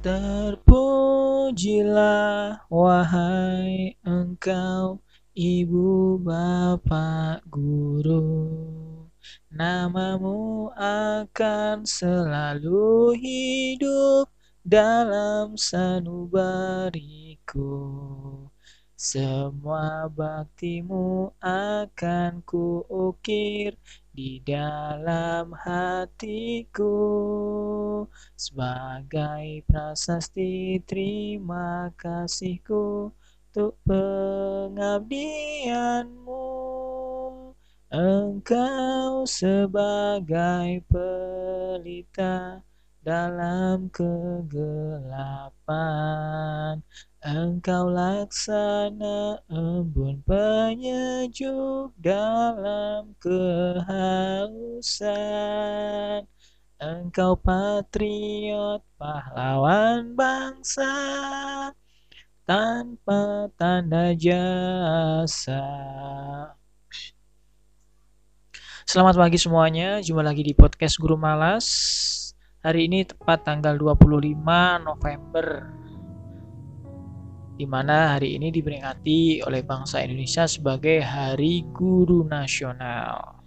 Terpujilah wahai engkau ibu bapak guru. Namamu akan selalu hidup dalam sanubariku Semua baktimu akan kuukir di dalam hatiku. Sebagai prasasti terima kasihku untuk pengabdianmu. Engkau sebagai pelita dalam kegelapan Engkau laksana embun penyejuk dalam kehausan Engkau patriot pahlawan bangsa tanpa tanda jasa. Selamat pagi semuanya, jumpa lagi di podcast Guru Malas. Hari ini tepat tanggal 25 November di mana hari ini diperingati oleh bangsa Indonesia sebagai Hari Guru Nasional.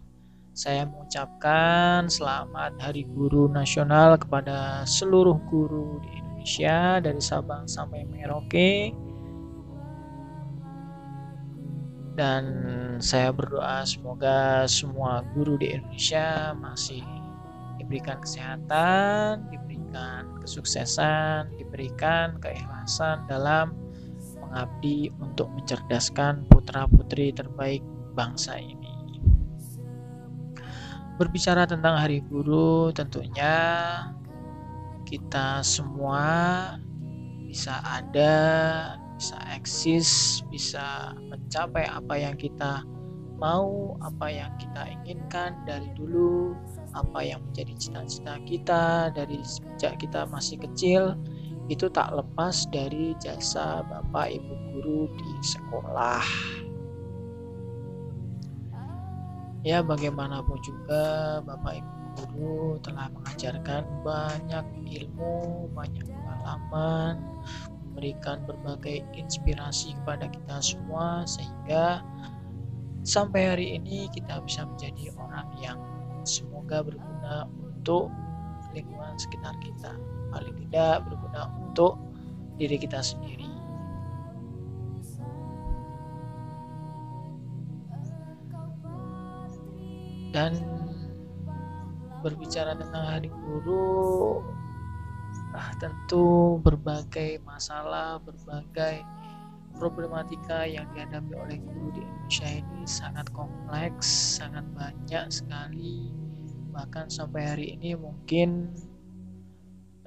Saya mengucapkan selamat Hari Guru Nasional kepada seluruh guru di Indonesia dari Sabang sampai Merauke. Dan saya berdoa semoga semua guru di Indonesia masih diberikan kesehatan, diberikan kesuksesan, diberikan keikhlasan dalam mengabdi untuk mencerdaskan putra-putri terbaik bangsa ini. Berbicara tentang Hari Guru, tentunya kita semua bisa ada, bisa eksis, bisa mencapai apa yang kita mau, apa yang kita inginkan dari dulu, apa yang menjadi cita-cita kita dari sejak kita masih kecil itu tak lepas dari jasa Bapak Ibu guru di sekolah. Ya, bagaimanapun juga Bapak Ibu guru telah mengajarkan banyak ilmu, banyak pengalaman, memberikan berbagai inspirasi kepada kita semua sehingga sampai hari ini kita bisa menjadi orang yang semoga berguna untuk lingkungan sekitar kita paling tidak berguna untuk diri kita sendiri. Dan berbicara tentang hari guru, ah, tentu berbagai masalah, berbagai problematika yang dihadapi oleh guru di Indonesia ini sangat kompleks, sangat banyak sekali. Bahkan sampai hari ini mungkin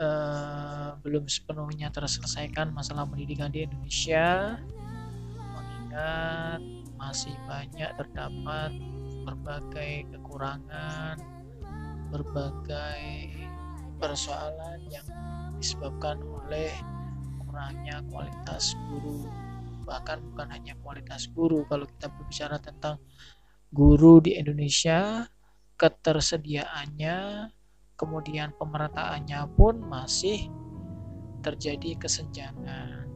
uh, belum sepenuhnya terselesaikan masalah pendidikan di Indonesia mengingat masih banyak terdapat berbagai kekurangan berbagai persoalan yang disebabkan oleh kurangnya kualitas guru bahkan bukan hanya kualitas guru kalau kita berbicara tentang guru di Indonesia ketersediaannya kemudian pemerataannya pun masih terjadi kesenjangan.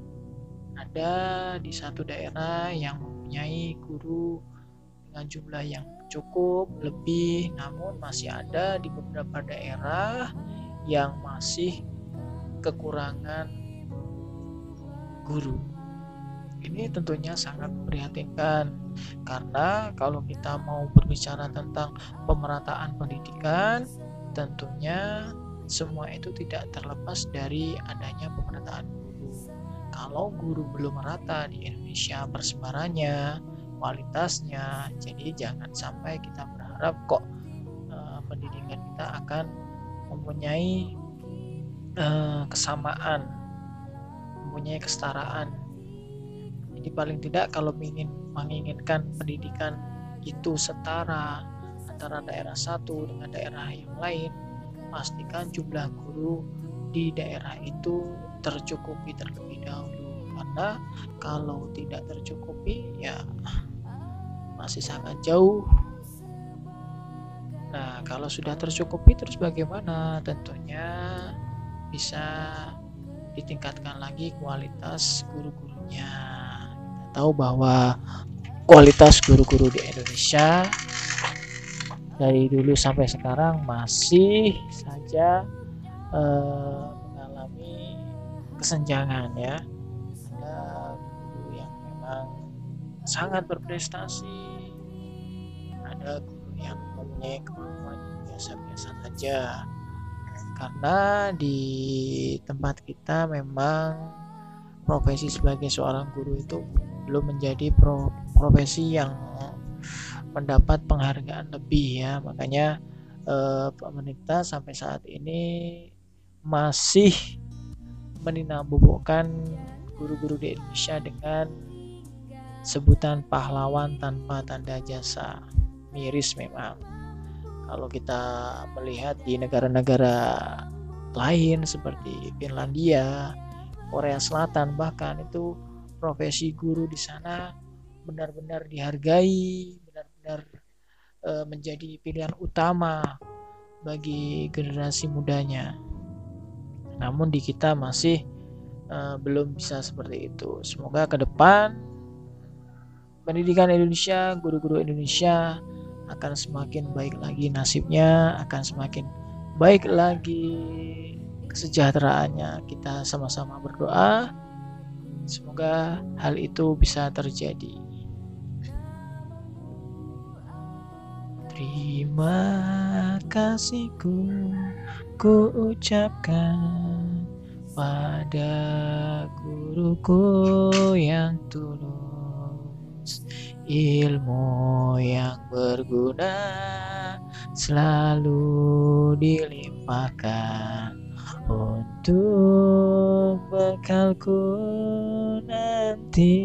Ada di satu daerah yang mempunyai guru dengan jumlah yang cukup lebih, namun masih ada di beberapa daerah yang masih kekurangan guru. Ini tentunya sangat memprihatinkan karena kalau kita mau berbicara tentang pemerataan pendidikan, tentunya semua itu tidak terlepas dari adanya pemerataan guru. Kalau guru belum merata di Indonesia persebarannya, kualitasnya, jadi jangan sampai kita berharap kok uh, pendidikan kita akan mempunyai uh, kesamaan, mempunyai kesetaraan. Jadi paling tidak kalau ingin menginginkan pendidikan itu setara antara daerah satu dengan daerah yang lain, pastikan jumlah guru di daerah itu tercukupi terlebih dahulu. Karena kalau tidak tercukupi, ya masih sangat jauh. Nah, kalau sudah tercukupi, terus bagaimana? Tentunya bisa ditingkatkan lagi kualitas guru-gurunya tahu bahwa kualitas guru-guru di Indonesia dari dulu sampai sekarang masih saja uh, mengalami kesenjangan ya. Ada guru yang memang sangat berprestasi ada guru yang mempunyai kemampuan biasa-biasa saja. Karena di tempat kita memang profesi sebagai seorang guru itu belum menjadi pro profesi yang mendapat penghargaan lebih ya. Makanya eh, pemerintah sampai saat ini masih meninabubukan guru-guru di Indonesia dengan sebutan pahlawan tanpa tanda jasa. Miris memang. Kalau kita melihat di negara-negara lain seperti Finlandia Korea Selatan bahkan itu profesi guru di sana benar-benar dihargai, benar-benar e, menjadi pilihan utama bagi generasi mudanya. Namun di kita masih e, belum bisa seperti itu. Semoga ke depan pendidikan Indonesia, guru-guru Indonesia akan semakin baik lagi nasibnya, akan semakin baik lagi kesejahteraannya. Kita sama-sama berdoa semoga hal itu bisa terjadi. Terima kasihku ku ucapkan pada guruku yang tulus ilmu yang berguna selalu dilimpahkan untuk bekalku nanti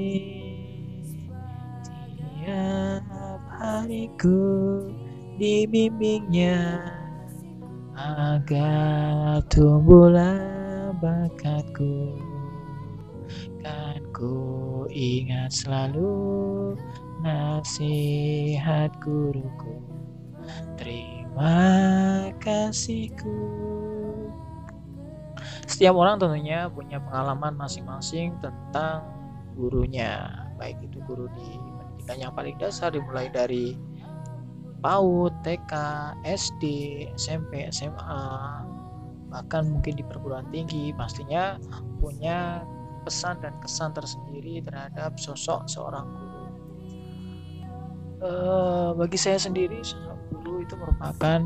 tiap hariku dibimbingnya agar tumbuhlah bakatku. Kan ku ingat selalu nasihat guruku terima kasihku setiap orang tentunya punya pengalaman masing-masing tentang gurunya baik itu guru di pendidikan yang paling dasar dimulai dari PAUD, TK, SD, SMP, SMA, bahkan mungkin di perguruan tinggi pastinya punya pesan dan kesan tersendiri terhadap sosok seorang guru. E, bagi saya sendiri sosok guru itu merupakan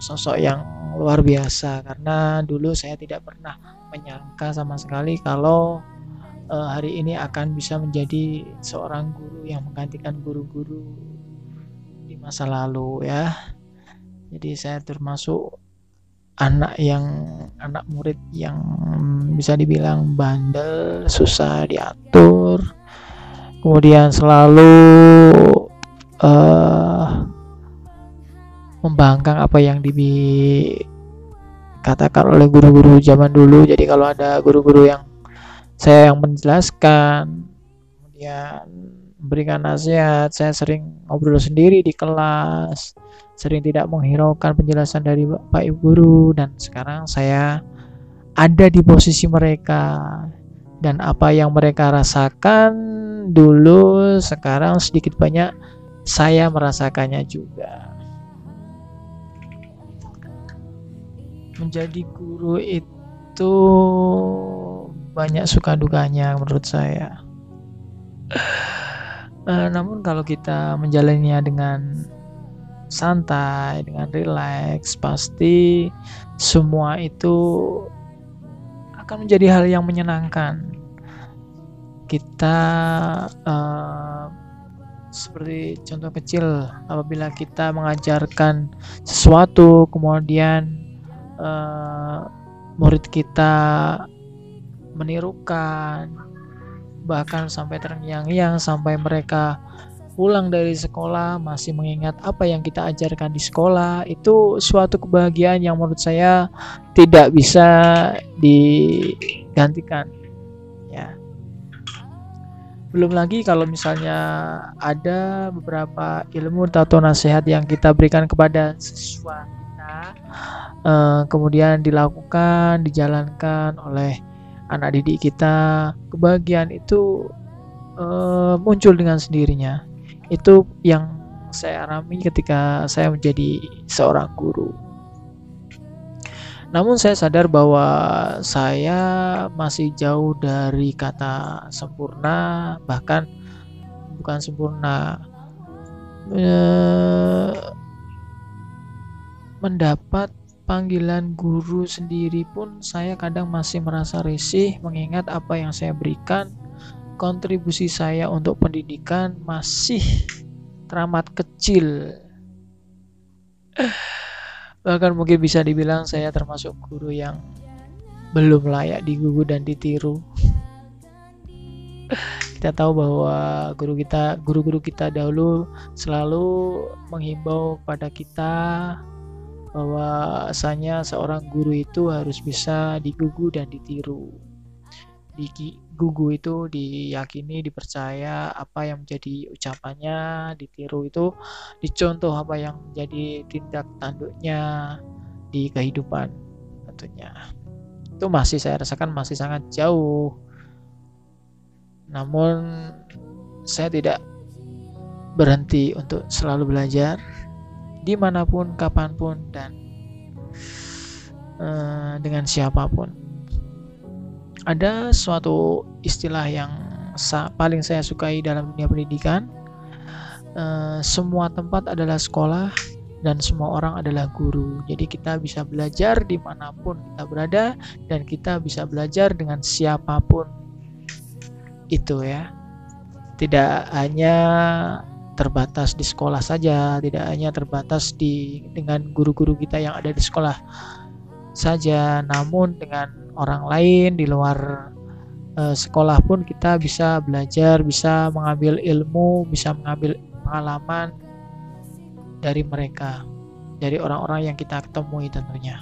sosok yang luar biasa. Karena dulu saya tidak pernah menyangka sama sekali kalau e, hari ini akan bisa menjadi seorang guru yang menggantikan guru-guru masa lalu ya. Jadi saya termasuk anak yang anak murid yang bisa dibilang bandel susah diatur. Kemudian selalu uh, membangkang apa yang dikatakan oleh guru-guru zaman dulu. Jadi kalau ada guru-guru yang saya yang menjelaskan kemudian memberikan nasihat saya sering ngobrol sendiri di kelas sering tidak menghiraukan penjelasan dari Pak Ibu Guru dan sekarang saya ada di posisi mereka. Dan apa yang mereka rasakan dulu sekarang sedikit banyak saya merasakannya juga menjadi guru itu banyak suka dukanya menurut saya Uh, namun kalau kita menjalaninya dengan santai, dengan rileks, pasti semua itu akan menjadi hal yang menyenangkan. Kita uh, seperti contoh kecil apabila kita mengajarkan sesuatu kemudian uh, murid kita menirukan bahkan sampai terngiang-ngiang sampai mereka pulang dari sekolah masih mengingat apa yang kita ajarkan di sekolah itu suatu kebahagiaan yang menurut saya tidak bisa digantikan. Ya. Belum lagi kalau misalnya ada beberapa ilmu atau nasihat yang kita berikan kepada siswa eh, kemudian dilakukan dijalankan oleh anak didik kita. Kebahagiaan itu uh, muncul dengan sendirinya. Itu yang saya alami ketika saya menjadi seorang guru. Namun saya sadar bahwa saya masih jauh dari kata sempurna bahkan bukan sempurna. Eh, mendapat panggilan guru sendiri pun saya kadang masih merasa risih mengingat apa yang saya berikan. Kontribusi saya untuk pendidikan masih teramat kecil. Bahkan mungkin bisa dibilang saya termasuk guru yang belum layak digugu dan ditiru. Kita tahu bahwa guru kita guru-guru kita dahulu selalu menghimbau kepada kita bahwasanya seorang guru itu harus bisa digugu dan ditiru. Di gugu itu diyakini, dipercaya apa yang menjadi ucapannya, ditiru itu dicontoh apa yang menjadi tindak tanduknya di kehidupan tentunya. Itu masih saya rasakan masih sangat jauh. Namun saya tidak berhenti untuk selalu belajar di mana pun, kapan pun, dan uh, dengan siapa pun. Ada suatu istilah yang sa paling saya sukai dalam dunia pendidikan. Uh, semua tempat adalah sekolah dan semua orang adalah guru. Jadi kita bisa belajar di mana pun kita berada dan kita bisa belajar dengan siapa pun itu ya. Tidak hanya terbatas di sekolah saja, tidak hanya terbatas di dengan guru-guru kita yang ada di sekolah saja, namun dengan orang lain di luar uh, sekolah pun kita bisa belajar, bisa mengambil ilmu, bisa mengambil pengalaman dari mereka, dari orang-orang yang kita ketemui tentunya.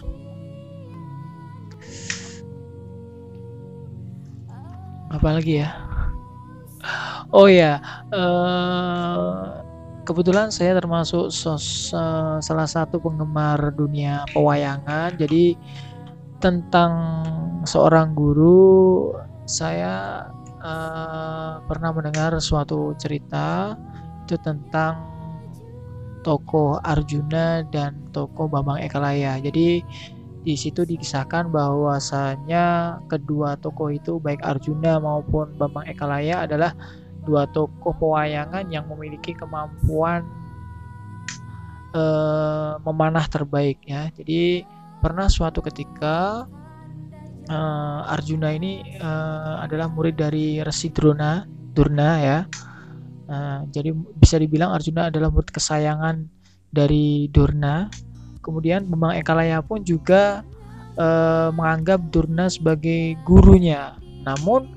Apalagi ya? Oh ya, kebetulan saya termasuk sos, uh, salah satu penggemar dunia pewayangan. Jadi tentang seorang guru, saya uh, pernah mendengar suatu cerita itu tentang tokoh Arjuna dan tokoh Bambang Ekalaya. Jadi di situ dikisahkan bahwasanya kedua tokoh itu baik Arjuna maupun Bambang Ekalaya adalah dua tokoh pewayangan yang memiliki kemampuan uh, memanah terbaik ya. Jadi pernah suatu ketika uh, Arjuna ini uh, adalah murid dari Resi Drona, Durna ya. Uh, jadi bisa dibilang Arjuna adalah murid kesayangan dari Durna. Kemudian Bambang Ekalaya pun juga uh, menganggap Durna sebagai gurunya. Namun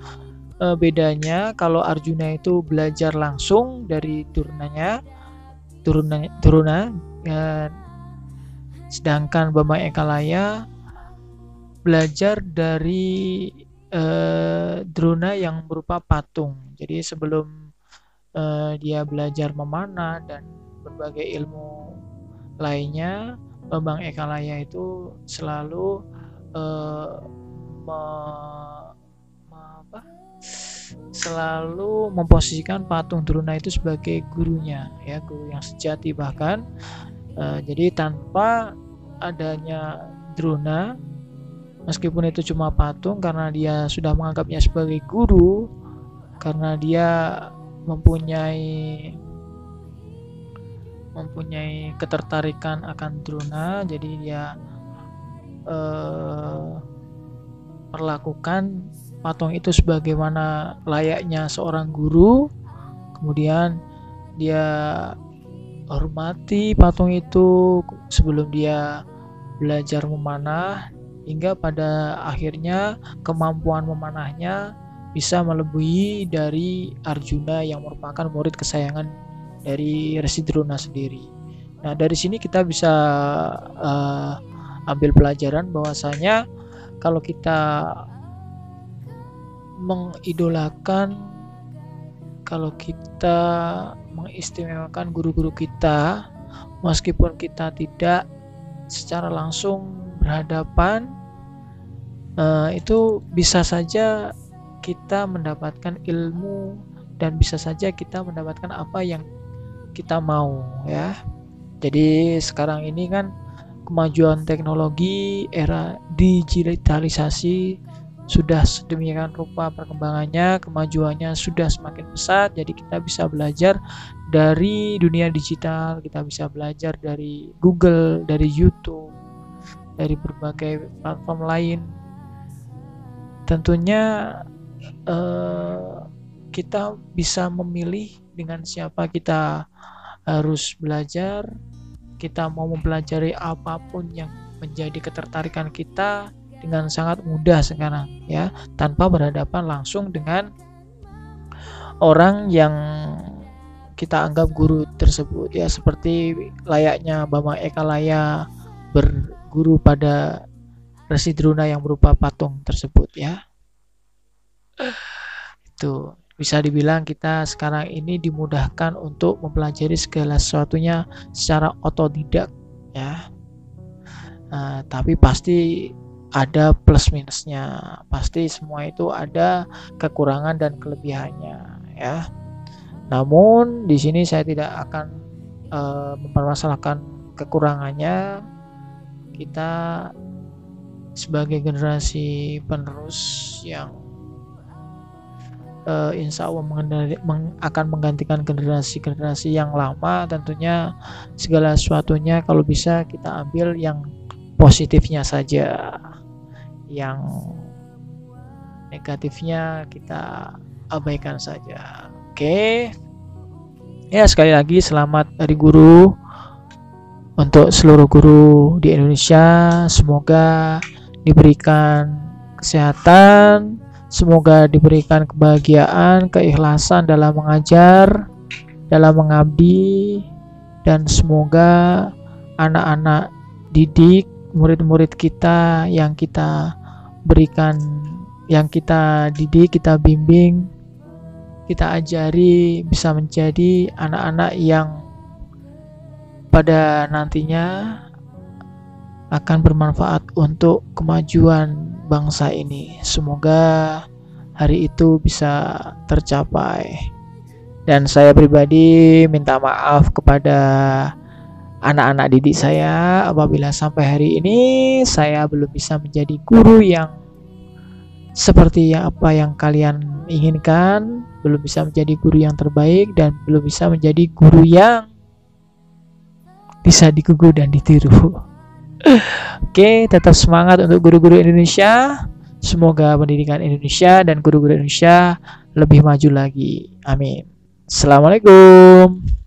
uh, bedanya kalau Arjuna itu belajar langsung dari turunannya turunnya turuna uh, sedangkan Bambang Ekalaya belajar dari uh, Drona yang berupa patung. Jadi sebelum uh, dia belajar memanah dan berbagai ilmu lainnya Bambang Ekalaya itu selalu uh, selalu memposisikan patung Drona itu sebagai gurunya ya guru yang sejati bahkan. Uh, jadi tanpa adanya Drona meskipun itu cuma patung karena dia sudah menganggapnya sebagai guru karena dia mempunyai mempunyai ketertarikan akan Drona jadi dia uh, perlakukan patung itu sebagaimana layaknya seorang guru kemudian dia hormati patung itu sebelum dia belajar memanah hingga pada akhirnya kemampuan memanahnya bisa melebihi dari Arjuna yang merupakan murid kesayangan dari Resi Drona sendiri. Nah, dari sini kita bisa uh, ambil pelajaran bahwasanya kalau kita mengidolakan kalau kita mengistimewakan guru-guru kita meskipun kita tidak secara langsung berhadapan uh, itu bisa saja kita mendapatkan ilmu dan bisa saja kita mendapatkan apa yang kita mau ya. Jadi sekarang ini kan kemajuan teknologi era digitalisasi sudah sedemikian rupa perkembangannya kemajuannya sudah semakin pesat jadi kita bisa belajar dari dunia digital kita bisa belajar dari Google dari YouTube dari berbagai platform lain. Tentunya eh, kita bisa memilih dengan siapa kita harus belajar kita mau mempelajari apa pun yang menjadi ketertarikan kita dengan sangat mudah sekarang ya. Tanpa berhadapan langsung dengan orang yang kita anggap guru tersebut ya. Seperti layaknya Bama Eka Laya berguru pada Resi Druna yang berupa patung tersebut ya. Itu. Bisa dibilang kita sekarang ini dimudahkan untuk mempelajari segala sesuatunya secara otodidak ya. Uh, tapi pasti ada plus minusnya. Pasti semua itu ada kekurangan dan kelebihannya ya. Namun di sini saya tidak akan uh, mempermasalahkan kekurangannya. Kita sebagai generasi penerus yang uh, insya Allah mengendali, meng, akan menggantikan generasi-generasi yang lama tentunya segala sesuatunya kalau bisa kita ambil yang positifnya saja yang negatifnya kita abaikan saja. Oke. Ya, sekali lagi selamat Hari Guru untuk seluruh guru di Indonesia. Semoga diberikan kesehatan, semoga diberikan kebahagiaan, keikhlasan dalam mengajar, dalam mengabdi dan semoga anak-anak didik, murid-murid kita yang kita berikan yang kita didik, kita bimbing, kita ajari bisa menjadi anak-anak yang pada nantinya akan bermanfaat untuk kemajuan bangsa ini. Semoga hari itu bisa tercapai. Dan saya pribadi minta maaf kepada anak-anak didik saya apabila sampai hari ini saya belum bisa menjadi guru yang seperti apa yang kalian inginkan, belum bisa menjadi guru yang terbaik dan belum bisa menjadi guru yang bisa digugu dan ditiru. Oke, tetap semangat untuk guru-guru Indonesia. Semoga pendidikan Indonesia dan guru-guru Indonesia lebih maju lagi. Amin. Assalamualaikum.